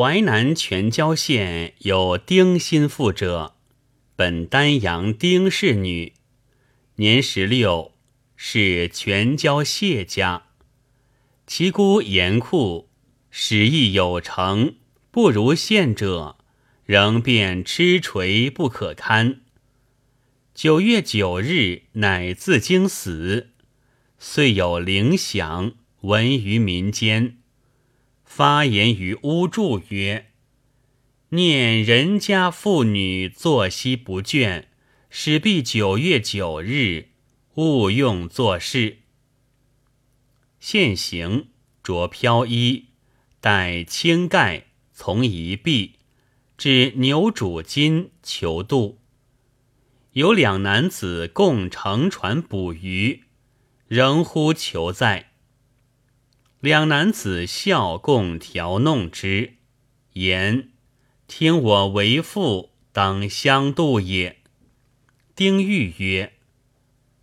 淮南全椒县有丁心妇者，本丹阳丁氏女，年十六，是全椒谢家。其姑严酷，使意有成，不如献者，仍便痴垂不可堪。九月九日，乃自经死，遂有灵响闻于民间，发言于屋柱曰：“念人家妇女作息不倦，使必九月九日勿用做事。”现行着飘衣，戴青盖，从一臂，至牛渚津求渡。有两男子共乘船捕鱼，仍呼求在。两男子笑共调弄之，言：“听我为父，当相度也。”丁玉曰：“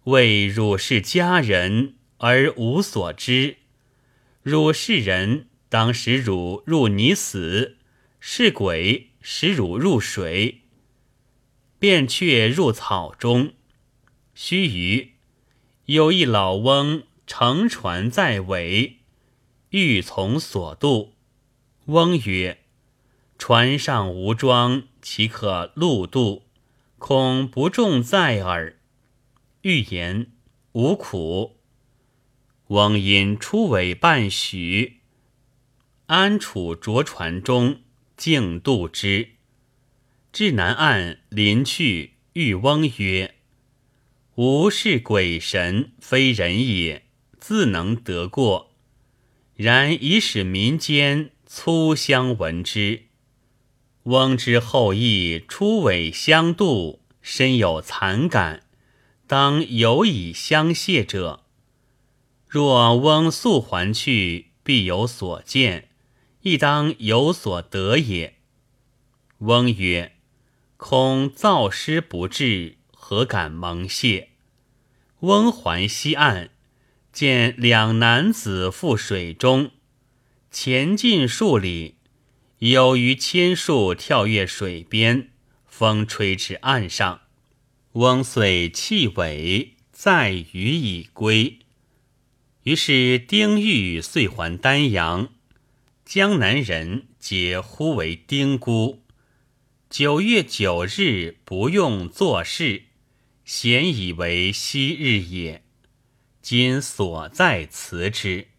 为汝是佳人。”而无所知，汝是人，当使汝入泥死；是鬼，使汝入水。便却入草中。须臾，有一老翁乘船在尾，欲从所渡。翁曰：“船上无桩，岂可陆渡？恐不重载耳。”欲言无苦。翁因出尾半许，安处着船中，径渡之。至南岸，临去，欲翁曰：“吾是鬼神，非人也，自能得过。然以使民间粗相闻之。翁之后裔出尾相度，深有惭感，当有以相谢者。”若翁速还去，必有所见，亦当有所得也。翁曰：“恐造师不至，何敢蒙谢？”翁还西岸，见两男子赴水中，前进数里，有于千树跳跃水边，风吹至岸上。翁遂弃尾，载鱼以归。于是丁玉遂还丹阳，江南人皆呼为丁姑。九月九日不用做事，咸以为昔日也。今所在辞之。